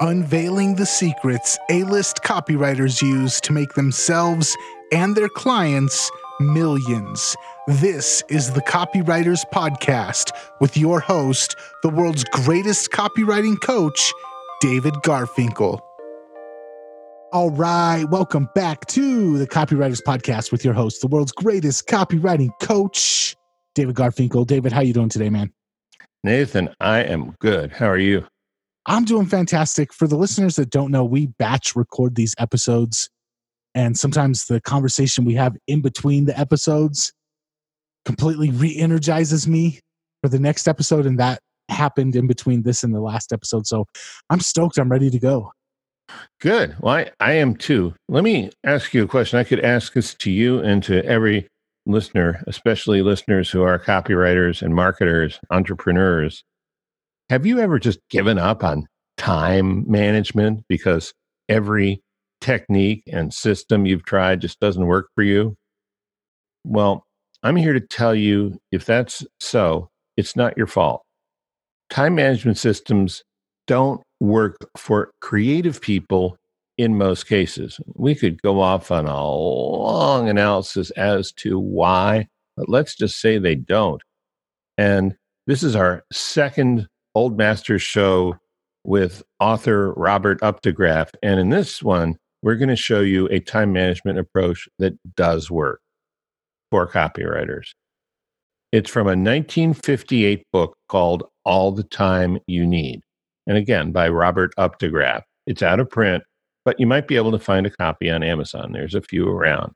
unveiling the secrets A list copywriters use to make themselves and their clients millions. This is the Copywriters Podcast with your host, the world's greatest copywriting coach, David Garfinkel. All right, welcome back to the Copywriters Podcast with your host, the world's greatest copywriting coach, David Garfinkel. David, how you doing today, man? Nathan, I am good. How are you? I'm doing fantastic. For the listeners that don't know, we batch record these episodes, and sometimes the conversation we have in between the episodes completely re energizes me for the next episode. And that happened in between this and the last episode. So I'm stoked. I'm ready to go. Good. Well, I, I am too. Let me ask you a question. I could ask this to you and to every listener, especially listeners who are copywriters and marketers, entrepreneurs. Have you ever just given up on time management because every technique and system you've tried just doesn't work for you? Well, I'm here to tell you if that's so, it's not your fault. Time management systems don't work for creative people in most cases. We could go off on a long analysis as to why, but let's just say they don't. And this is our second Old Masters show with author Robert Updegraff. And in this one, we're going to show you a time management approach that does work for copywriters. It's from a 1958 book called All the Time You Need. And again, by Robert Updegraff. It's out of print, but you might be able to find a copy on Amazon. There's a few around.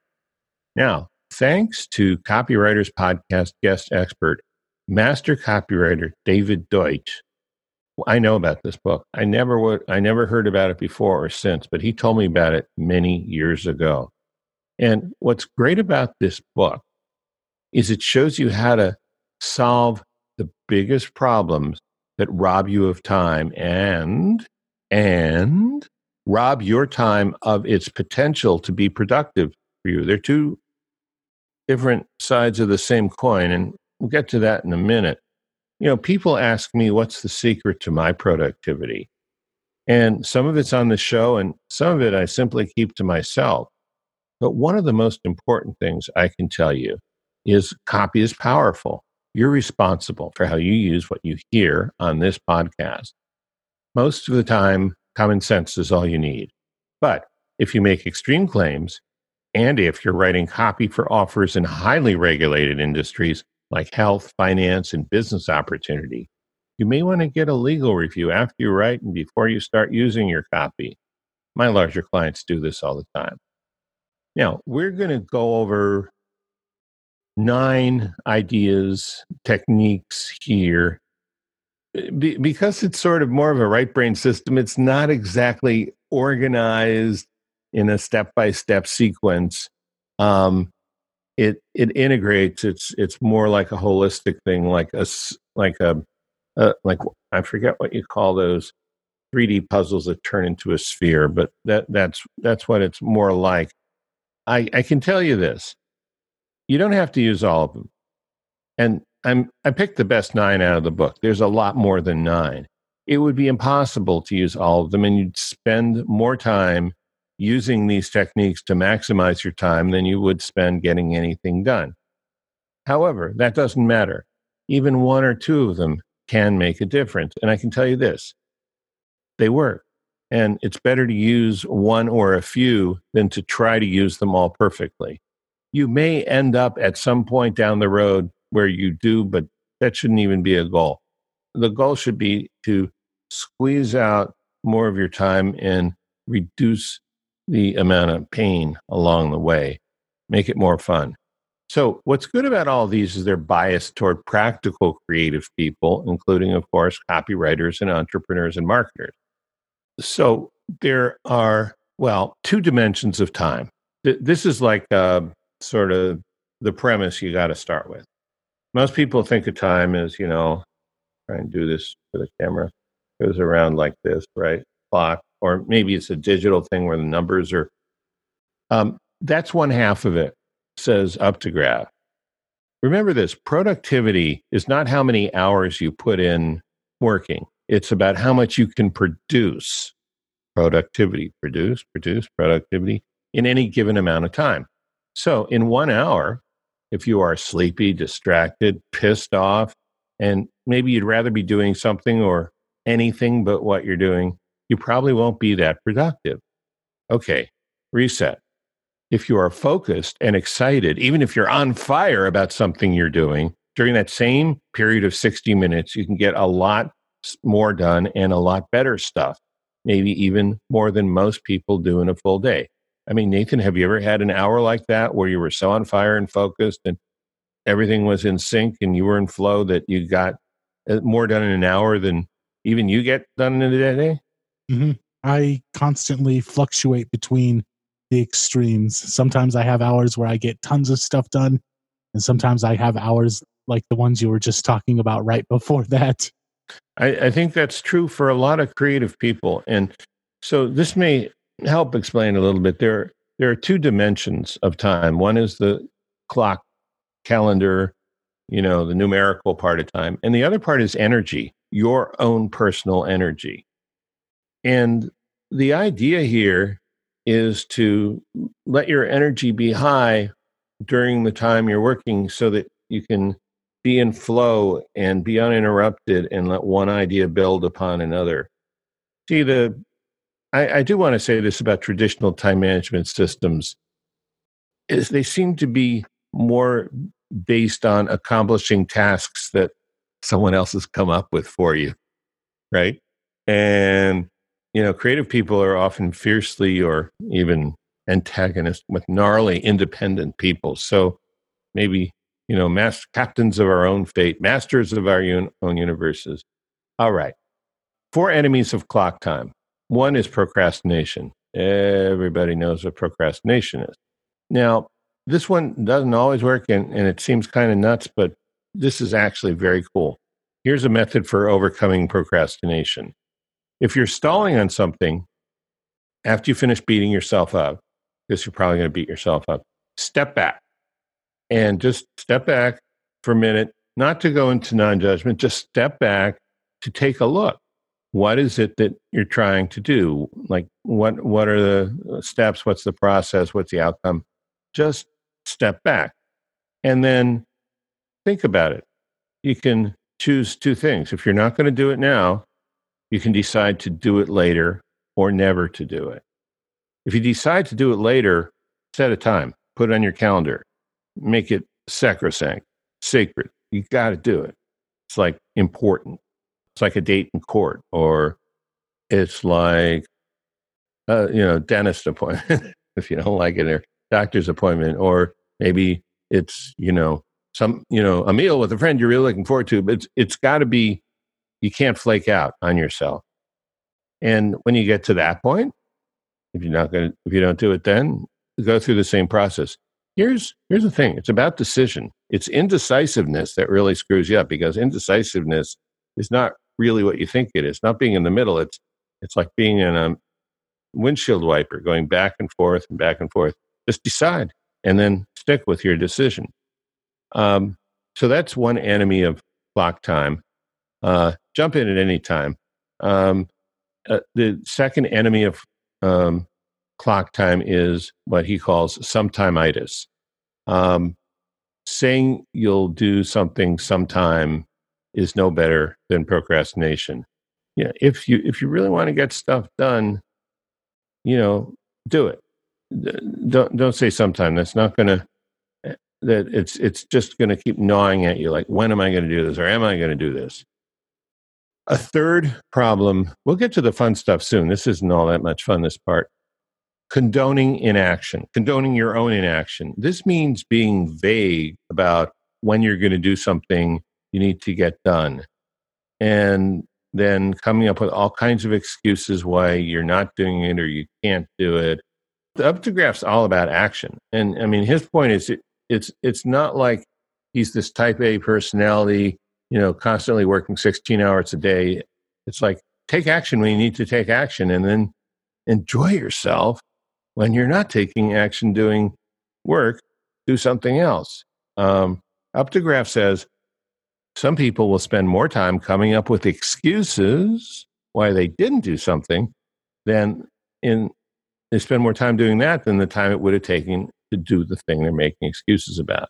Now, thanks to Copywriters Podcast guest expert, master copywriter David Deutsch, I know about this book. I never would I never heard about it before or since, but he told me about it many years ago. And what's great about this book is it shows you how to solve the biggest problems that rob you of time and and rob your time of its potential to be productive for you. They're two different sides of the same coin and we'll get to that in a minute you know, people ask me what's the secret to my productivity. And some of it's on the show, and some of it I simply keep to myself. But one of the most important things I can tell you is copy is powerful. You're responsible for how you use what you hear on this podcast. Most of the time, common sense is all you need. But if you make extreme claims, and if you're writing copy for offers in highly regulated industries, like health, finance, and business opportunity. You may want to get a legal review after you write and before you start using your copy. My larger clients do this all the time. Now, we're going to go over nine ideas, techniques here. Be- because it's sort of more of a right brain system, it's not exactly organized in a step by step sequence. Um, it it integrates it's it's more like a holistic thing like a like a, a like i forget what you call those 3d puzzles that turn into a sphere but that that's that's what it's more like. I i can tell you this you don't have to use all of them and i'm i picked the best nine out of the book. There's a lot more than nine. It would be impossible to use all of them and you'd spend more time using these techniques to maximize your time than you would spend getting anything done. However, that doesn't matter. Even one or two of them can make a difference. And I can tell you this they work. And it's better to use one or a few than to try to use them all perfectly. You may end up at some point down the road where you do, but that shouldn't even be a goal. The goal should be to squeeze out more of your time and reduce the amount of pain along the way, make it more fun. So, what's good about all these is they're biased toward practical creative people, including, of course, copywriters and entrepreneurs and marketers. So, there are, well, two dimensions of time. This is like uh, sort of the premise you got to start with. Most people think of time as, you know, try and do this for the camera, it goes around like this, right? Clock, or maybe it's a digital thing where the numbers are. Um, that's one half of it, says Updegraff. Remember this productivity is not how many hours you put in working, it's about how much you can produce productivity, produce, produce productivity in any given amount of time. So in one hour, if you are sleepy, distracted, pissed off, and maybe you'd rather be doing something or anything but what you're doing, you probably won't be that productive. Okay, reset. If you are focused and excited, even if you're on fire about something you're doing, during that same period of 60 minutes, you can get a lot more done and a lot better stuff, maybe even more than most people do in a full day. I mean, Nathan, have you ever had an hour like that where you were so on fire and focused and everything was in sync and you were in flow that you got uh, more done in an hour than even you get done in a day? Mm-hmm. I constantly fluctuate between the extremes. Sometimes I have hours where I get tons of stuff done, and sometimes I have hours like the ones you were just talking about right before that. I, I think that's true for a lot of creative people. And so this may help explain a little bit. There, there are two dimensions of time. One is the clock calendar, you know, the numerical part of time. And the other part is energy, your own personal energy. And the idea here is to let your energy be high during the time you're working so that you can be in flow and be uninterrupted and let one idea build upon another. See, the I, I do want to say this about traditional time management systems is they seem to be more based on accomplishing tasks that someone else has come up with for you, right? And you know, creative people are often fiercely or even antagonist with gnarly independent people. So maybe, you know, captains of our own fate, masters of our un- own universes. All right. Four enemies of clock time. One is procrastination. Everybody knows what procrastination is. Now, this one doesn't always work and, and it seems kind of nuts, but this is actually very cool. Here's a method for overcoming procrastination if you're stalling on something after you finish beating yourself up, because you're probably going to beat yourself up, step back and just step back for a minute, not to go into non judgment, just step back to take a look. What is it that you're trying to do? Like, what, what are the uh, steps? What's the process? What's the outcome? Just step back and then think about it. You can choose two things. If you're not going to do it now, you can decide to do it later or never to do it. If you decide to do it later, set a time, put it on your calendar, make it sacrosanct, sacred. You got to do it. It's like important. It's like a date in court, or it's like, uh, you know, dentist appointment if you don't like it, or doctor's appointment, or maybe it's you know some you know a meal with a friend you're really looking forward to. But it's it's got to be you can't flake out on yourself. And when you get to that point, if you're not going to, if you don't do it then, go through the same process. Here's, here's the thing it's about decision. It's indecisiveness that really screws you up because indecisiveness is not really what you think it is. Not being in the middle, it's, it's like being in a windshield wiper going back and forth and back and forth. Just decide and then stick with your decision. Um, so that's one enemy of clock time. Uh, jump in at any time. Um, uh, the second enemy of um, clock time is what he calls sometime-itis. Um, saying you'll do something sometime is no better than procrastination. Yeah, if you if you really want to get stuff done, you know, do it. Don't don't say sometime. That's not going to eh, that it's it's just going to keep gnawing at you. Like when am I going to do this or am I going to do this? A third problem, we'll get to the fun stuff soon. This isn't all that much fun, this part. Condoning inaction, condoning your own inaction. This means being vague about when you're going to do something you need to get done. And then coming up with all kinds of excuses why you're not doing it or you can't do it. The Updegraff's all about action. And I mean, his point is it, it's, it's not like he's this type A personality you know, constantly working 16 hours a day. It's like take action when you need to take action and then enjoy yourself when you're not taking action doing work, do something else. Um, Updegraff says some people will spend more time coming up with excuses why they didn't do something than in they spend more time doing that than the time it would have taken to do the thing they're making excuses about.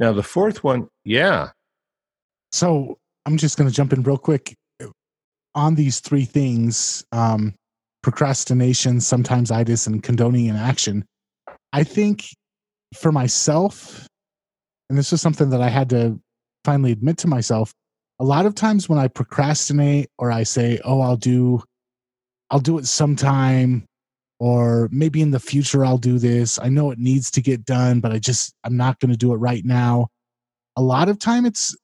Now, the fourth one, yeah. So I'm just going to jump in real quick on these three things um, procrastination, sometimes itis, and condoning inaction. I think for myself, and this was something that I had to finally admit to myself, a lot of times when I procrastinate or I say, "Oh, I'll do I'll do it sometime," or maybe in the future I'll do this. I know it needs to get done, but I just I'm not going to do it right now. A lot of time it's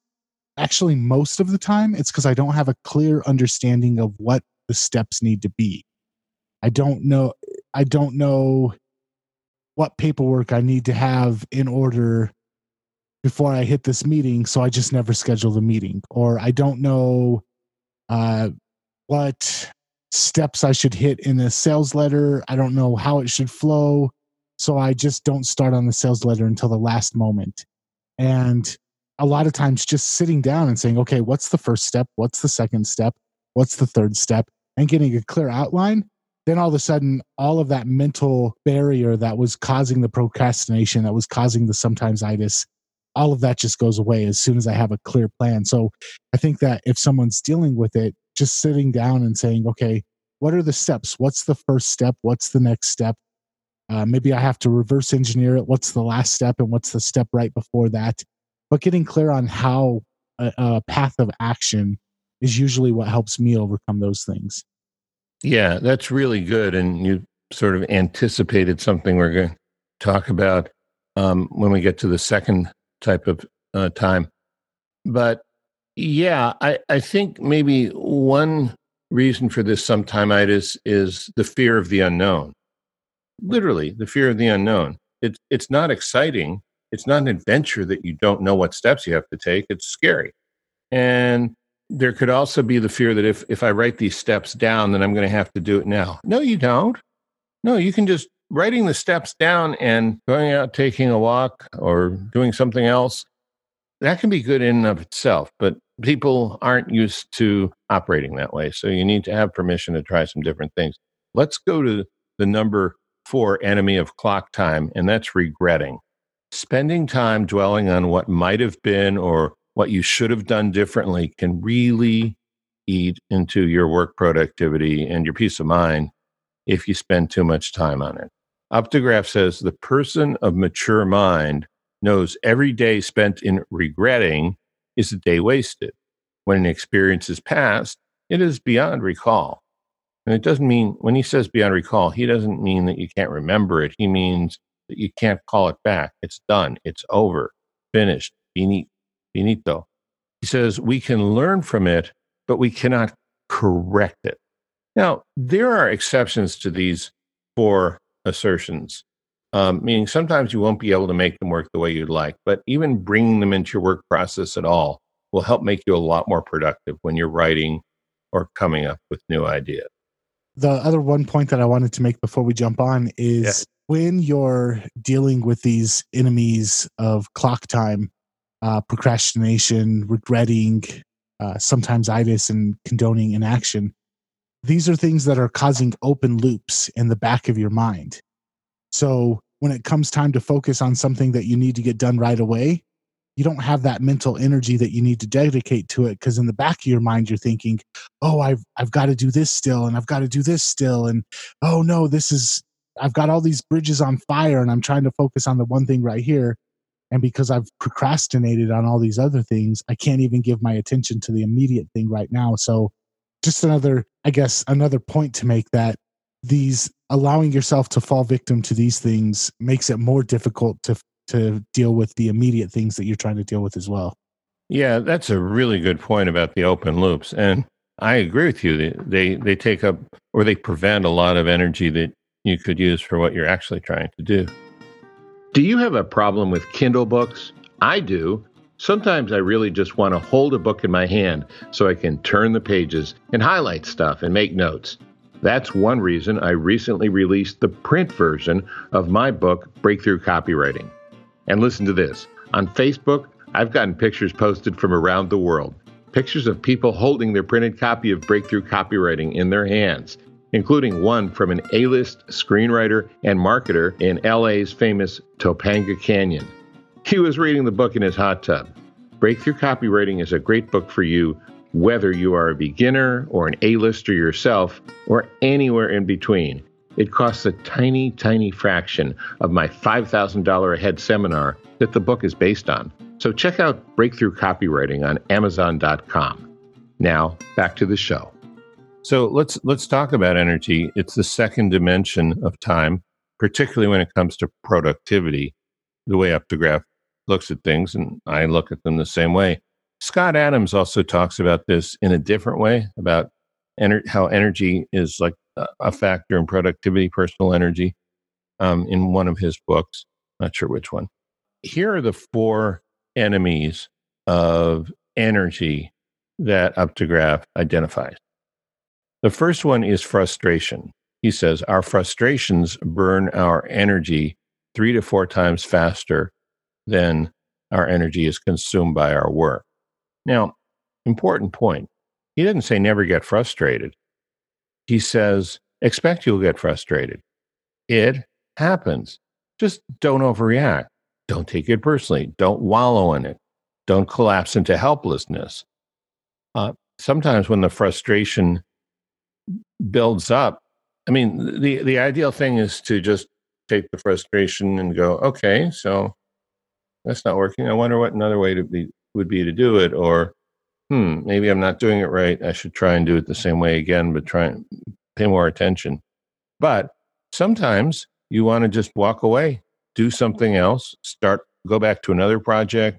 actually most of the time it's cuz I don't have a clear understanding of what the steps need to be. I don't know I don't know what paperwork I need to have in order before I hit this meeting, so I just never schedule the meeting. Or I don't know uh, what steps I should hit in a sales letter. I don't know how it should flow. So I just don't start on the sales letter until the last moment. And a lot of times just sitting down and saying, okay, what's the first step? What's the second step? What's the third step? And getting a clear outline. Then all of a sudden, all of that mental barrier that was causing the procrastination, that was causing the sometimes itis, all of that just goes away as soon as I have a clear plan. So I think that if someone's dealing with it, just sitting down and saying, okay, what are the steps? What's the first step? What's the next step? Uh, maybe I have to reverse engineer it. What's the last step and what's the step right before that? But getting clear on how a, a path of action is usually what helps me overcome those things. Yeah, that's really good. And you sort of anticipated something we're going to talk about um, when we get to the second type of uh, time. But yeah, I, I think maybe one reason for this sometimitis is the fear of the unknown. Literally, the fear of the unknown. It's it's not exciting. It's not an adventure that you don't know what steps you have to take. It's scary. And there could also be the fear that if if I write these steps down, then I'm going to have to do it now. No, you don't. No, you can just writing the steps down and going out taking a walk or doing something else that can be good in and of itself but people aren't used to operating that way so you need to have permission to try some different things let's go to the number four enemy of clock time and that's regretting spending time dwelling on what might have been or what you should have done differently can really eat into your work productivity and your peace of mind if you spend too much time on it Updegraff says the person of mature mind knows every day spent in regretting is a day wasted. When an experience is past, it is beyond recall. And it doesn't mean, when he says beyond recall, he doesn't mean that you can't remember it. He means that you can't call it back. It's done, it's over, finished, finito. He says we can learn from it, but we cannot correct it. Now, there are exceptions to these four assertions, um, meaning sometimes you won't be able to make them work the way you'd like, but even bringing them into your work process at all will help make you a lot more productive when you're writing or coming up with new ideas. The other one point that I wanted to make before we jump on is. When you're dealing with these enemies of clock time, uh, procrastination, regretting, uh, sometimes itis, and condoning inaction, these are things that are causing open loops in the back of your mind. So when it comes time to focus on something that you need to get done right away, you don't have that mental energy that you need to dedicate to it because in the back of your mind you're thinking, "Oh, I've I've got to do this still and I've got to do this still and oh no, this is I've got all these bridges on fire and I'm trying to focus on the one thing right here." And because I've procrastinated on all these other things, I can't even give my attention to the immediate thing right now. So just another, I guess, another point to make that these allowing yourself to fall victim to these things makes it more difficult to to deal with the immediate things that you're trying to deal with as well. Yeah, that's a really good point about the open loops, and I agree with you. They they, they take up or they prevent a lot of energy that you could use for what you're actually trying to do. Do you have a problem with Kindle books? I do. Sometimes I really just want to hold a book in my hand so I can turn the pages and highlight stuff and make notes. That's one reason I recently released the print version of my book, Breakthrough Copywriting. And listen to this on Facebook, I've gotten pictures posted from around the world. Pictures of people holding their printed copy of Breakthrough Copywriting in their hands. Including one from an A list screenwriter and marketer in LA's famous Topanga Canyon. He was reading the book in his hot tub. Breakthrough Copywriting is a great book for you, whether you are a beginner or an A lister yourself, or anywhere in between. It costs a tiny, tiny fraction of my $5,000 a head seminar that the book is based on. So check out Breakthrough Copywriting on Amazon.com. Now, back to the show. So let's let's talk about energy. It's the second dimension of time, particularly when it comes to productivity. The way Updegraff looks at things, and I look at them the same way. Scott Adams also talks about this in a different way about ener- how energy is like a factor in productivity, personal energy, um, in one of his books. Not sure which one. Here are the four enemies of energy that Updegraff identifies. The first one is frustration. He says, Our frustrations burn our energy three to four times faster than our energy is consumed by our work. Now, important point. He doesn't say never get frustrated. He says, expect you'll get frustrated. It happens. Just don't overreact. Don't take it personally. Don't wallow in it. Don't collapse into helplessness. Uh, sometimes when the frustration builds up, I mean, the, the ideal thing is to just take the frustration and go, okay, so that's not working. I wonder what another way to be would be to do it, or hmm, maybe I'm not doing it right. I should try and do it the same way again, but try and pay more attention. But sometimes you want to just walk away, do something else, start, go back to another project,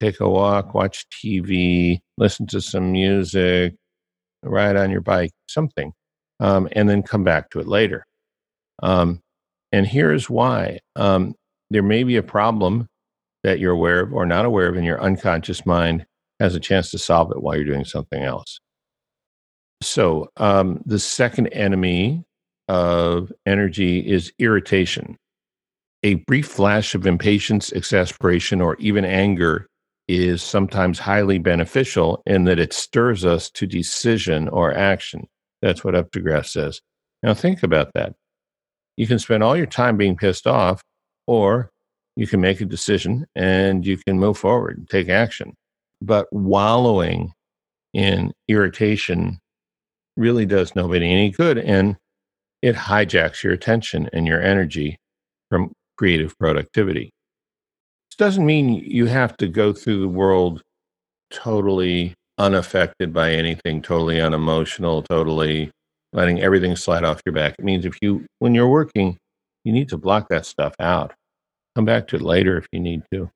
take a walk, watch TV, listen to some music, ride on your bike, something, um, and then come back to it later. Um, and here's why um, there may be a problem that you're aware of or not aware of in your unconscious mind has a chance to solve it while you're doing something else. So, um, the second enemy of energy is irritation. A brief flash of impatience, exasperation, or even anger is sometimes highly beneficial in that it stirs us to decision or action. That's what Updegraff says. Now, think about that. You can spend all your time being pissed off, or you can make a decision and you can move forward and take action. But wallowing in irritation really does nobody any good. And it hijacks your attention and your energy from creative productivity. Doesn't mean you have to go through the world totally unaffected by anything, totally unemotional, totally letting everything slide off your back. It means if you, when you're working, you need to block that stuff out. Come back to it later if you need to,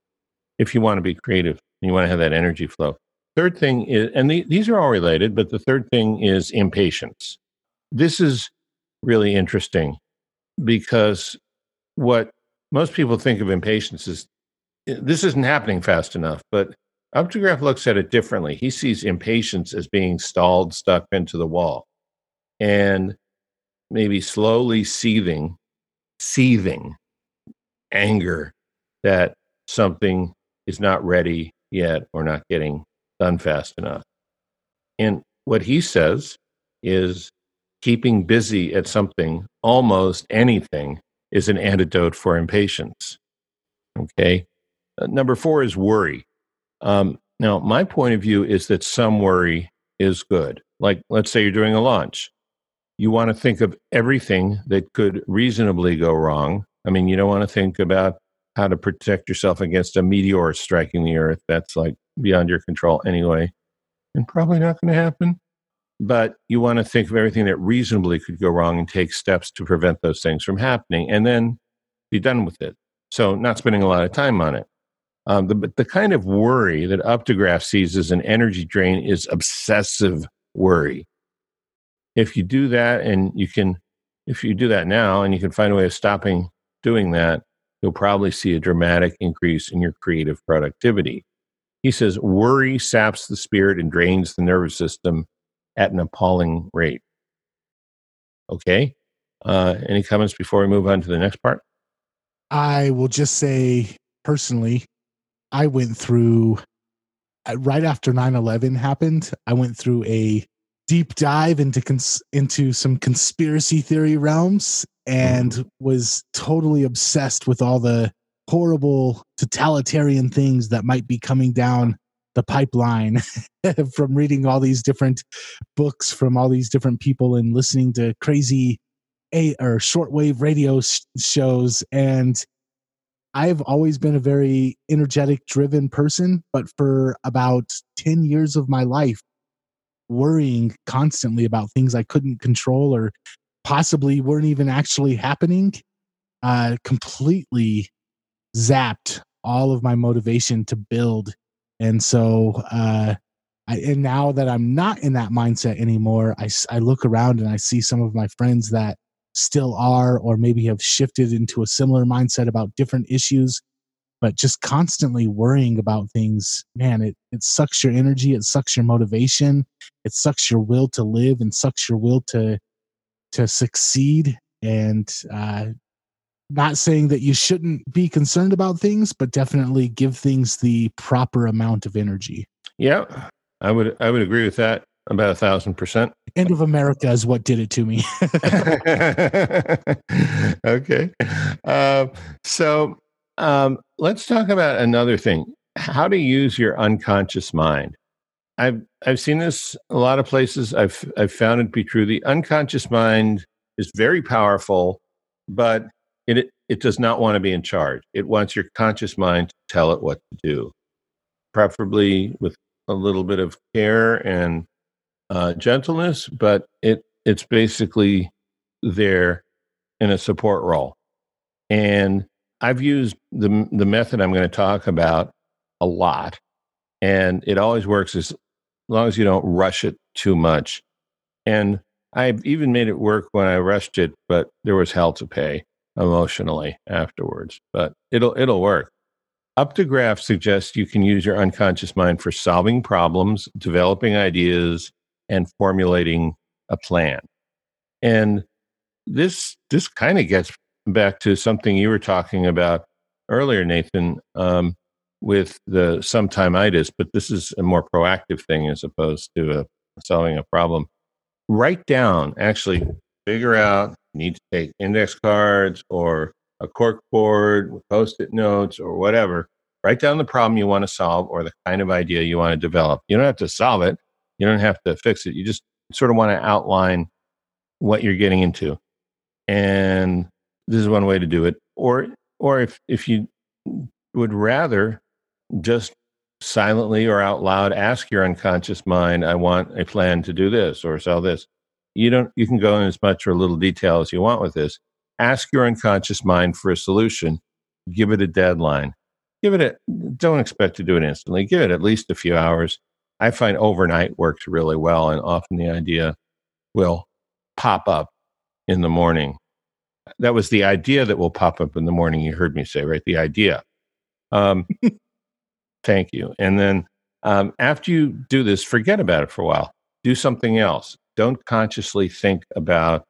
if you want to be creative and you want to have that energy flow. Third thing is, and the, these are all related, but the third thing is impatience. This is really interesting because what most people think of impatience is this isn't happening fast enough, but Updegraff looks at it differently. He sees impatience as being stalled, stuck into the wall, and maybe slowly seething, seething anger that something is not ready yet or not getting done fast enough. And what he says is keeping busy at something, almost anything, is an antidote for impatience. Okay. Uh, number four is worry. Um, now, my point of view is that some worry is good. Like, let's say you're doing a launch. You want to think of everything that could reasonably go wrong I mean, you don't want to think about how to protect yourself against a meteor striking the earth. That's like beyond your control anyway, and probably not going to happen. But you want to think of everything that reasonably could go wrong and take steps to prevent those things from happening and then be done with it. So, not spending a lot of time on it. Um, the, the kind of worry that Updegraff sees as an energy drain is obsessive worry. If you do that and you can, if you do that now and you can find a way of stopping doing that, you'll probably see a dramatic increase in your creative productivity. He says, worry saps the spirit and drains the nervous system at an appalling rate. Okay. Uh, any comments before we move on to the next part? I will just say personally, I went through uh, right after 9 11 happened, I went through a deep dive into cons- into some conspiracy theory realms and mm. was totally obsessed with all the horrible totalitarian things that might be coming down the pipeline from reading all these different books from all these different people and listening to crazy a or shortwave radio sh- shows and I've always been a very energetic driven person but for about 10 years of my life worrying constantly about things I couldn't control or possibly weren't even actually happening uh completely zapped all of my motivation to build. And so uh I, and now that I'm not in that mindset anymore, I, I look around and I see some of my friends that still are, or maybe have shifted into a similar mindset about different issues, but just constantly worrying about things, man, it, it sucks your energy, it sucks your motivation, it sucks your will to live and sucks your will to to succeed. And uh not saying that you shouldn't be concerned about things, but definitely give things the proper amount of energy. Yeah, I would I would agree with that about a thousand percent. End of America is what did it to me. okay, uh, so um, let's talk about another thing: how to use your unconscious mind. I've I've seen this a lot of places. I've I've found it to be true. The unconscious mind is very powerful, but it it does not want to be in charge. It wants your conscious mind to tell it what to do, preferably with a little bit of care and uh, gentleness, but it it's basically there in a support role. And I've used the the method I'm going to talk about a lot, and it always works as long as you don't rush it too much. And I've even made it work when I rushed it, but there was hell to pay emotionally afterwards. But it'll it'll work. Updegraff suggests you can use your unconscious mind for solving problems, developing ideas, and formulating a plan. And this this kind of gets back to something you were talking about earlier, Nathan, um, with the sometimes but this is a more proactive thing as opposed to a, solving a problem. Write down, actually figure out, need to take index cards or a cork board with post-it notes or whatever write down the problem you want to solve or the kind of idea you want to develop you don't have to solve it you don't have to fix it. You just sort of want to outline what you're getting into. And this is one way to do it. Or or if if you would rather just silently or out loud ask your unconscious mind i want a plan to do this or sell this you don't you can go in as much or little detail as you want with this. Ask your unconscious mind for a solution. Give it a deadline. Give it a don't expect to do it instantly. Give it at least a few hours i find overnight works really well and often the idea will pop up in the morning. That was the idea that will pop up in the morning you heard me say right? The idea. Um, thank you. And then um, after you do this forget about it for a while. Do something else. Don't consciously think about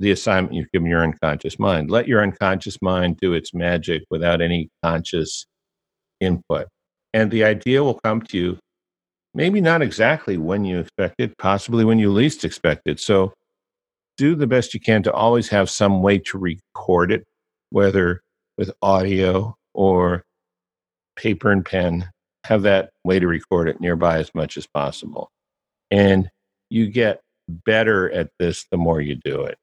the assignment you've given your unconscious mind. Let your unconscious mind do its magic without any conscious input. And the idea will come to you, maybe not exactly when you expect it, possibly when you least expect it. So do the best you can to always have some way to record it, whether with audio or paper and pen. Have that way to record it nearby as much as possible. And you get better at this the more you do it.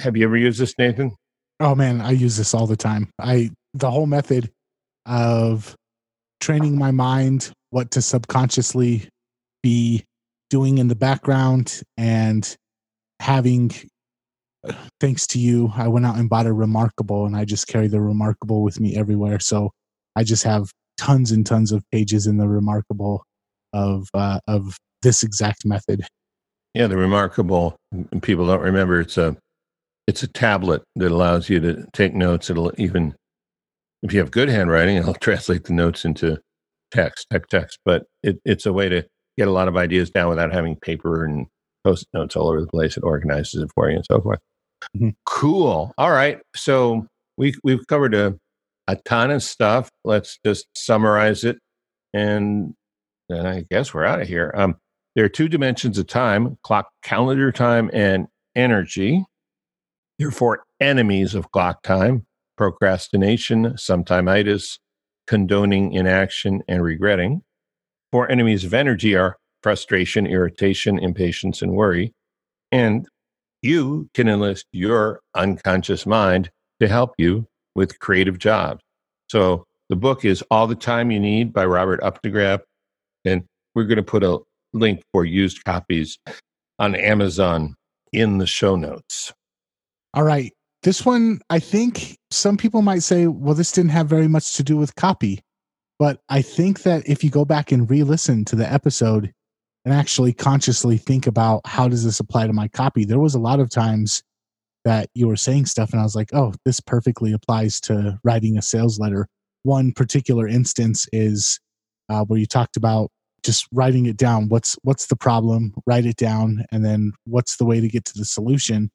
Have you ever used this, Nathan? Oh man, I use this all the time. I the whole method of training my mind what to subconsciously be doing in the background and having thanks to you i went out and bought a remarkable and i just carry the remarkable with me everywhere so i just have tons and tons of pages in the remarkable of uh, of this exact method yeah the remarkable people don't remember it's a it's a tablet that allows you to take notes. It'll even, if you have good handwriting, it'll translate the notes into text, type text. But it, it's a way to get a lot of ideas down without having paper and post notes all over the place. It organizes it for you and so forth. Mm-hmm. Cool. All right. So we we've covered a a ton of stuff. Let's just summarize it, and then I guess we're out of here. Um, There are two dimensions of time clock calendar time and energy. There are four enemies of clock time procrastination, sometimitis, condoning inaction, and regretting. Four enemies of energy are frustration, irritation, impatience, and worry. And you can enlist your unconscious mind to help you with creative jobs. So the book is All the Time You Need by Robert Updegraff. And we're going to put a link for used copies on Amazon in the show notes. All right. This one, I think some people might say, well, this didn't have very much to do with copy. But I think that if you go back and re listen to the episode and actually consciously think about how does this apply to my copy, there was a lot of times that you were saying stuff and I was like, oh, this perfectly applies to writing a sales letter. One particular instance is uh, where you talked about just writing it down. What's what's the problem? Write it down, and then what's the way to get to the solution?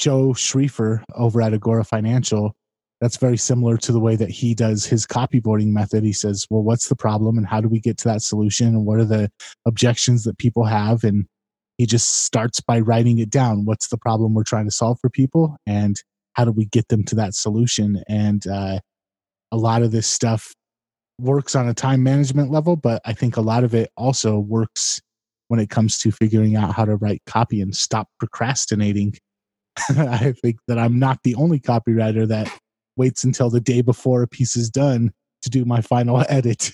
Joe Schriefer over at Agora Financial, that's very similar to the way that he does his copyboarding method. He says, well, what's the problem and how do we get to that solution and what are the objections that people have? And he just starts by writing it down. What's the problem we're trying to solve for people and how do we get them to that solution? And uh, a lot of this stuff works on a time management level, but I think a lot of it also works when it comes to figuring out how to write copy and stop procrastinating I think that I'm not the only copywriter that waits until the day before a piece is done to do my final edit.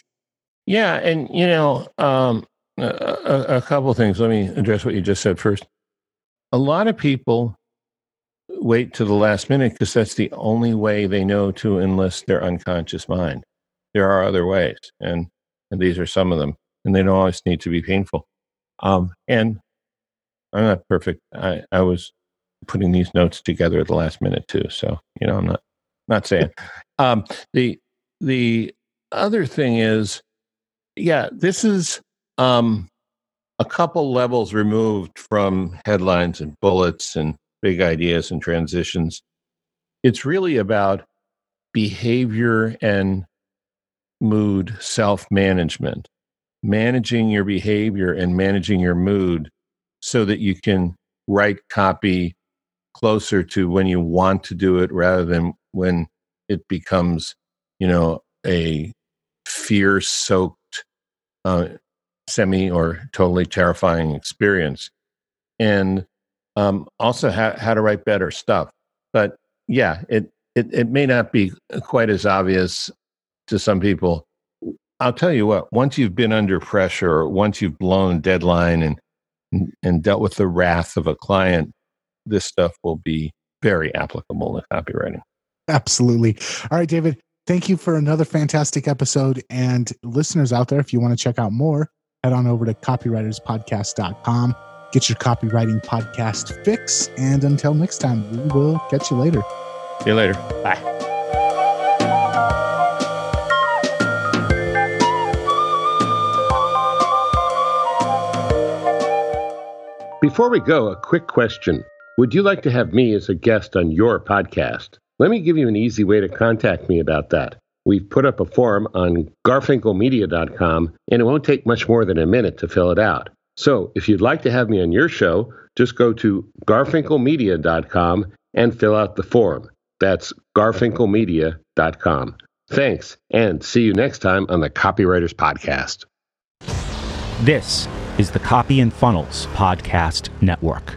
Yeah, and you know, um, a, a couple things. Let me address what you just said first. A lot of people wait to the last minute because that's the only way they know to enlist their unconscious mind. There are other ways, and and these are some of them, and they don't always need to be painful. Um, and I'm not perfect. I, I was putting these notes together at the last minute too. So you know, I'm not not saying. Um, the the other thing is, yeah, this is um, a couple levels removed from headlines and bullets and big ideas and transitions. It's really about behavior and mood self management, managing your behavior and managing your mood so that you can write copy closer to when you want to do it rather than when it becomes, you know, a fear soaked, uh, semi or totally terrifying experience. And um, also how, how to write better stuff. But yeah, it, it, it may not be quite as obvious to some people. I'll tell you what, once you've been under pressure, once you've blown deadline and, and dealt with the wrath of a client, this stuff will be very applicable to copywriting. Absolutely. All right, David, thank you for another fantastic episode. And listeners out there, if you want to check out more, head on over to copywriterspodcast.com. Get your copywriting podcast fix. And until next time, we will catch you later. See you later. Bye. Before we go, a quick question. Would you like to have me as a guest on your podcast? Let me give you an easy way to contact me about that. We've put up a form on garfinkelmedia.com, and it won't take much more than a minute to fill it out. So if you'd like to have me on your show, just go to garfinkelmedia.com and fill out the form. That's garfinkelmedia.com. Thanks, and see you next time on the Copywriters Podcast. This is the Copy and Funnels Podcast Network.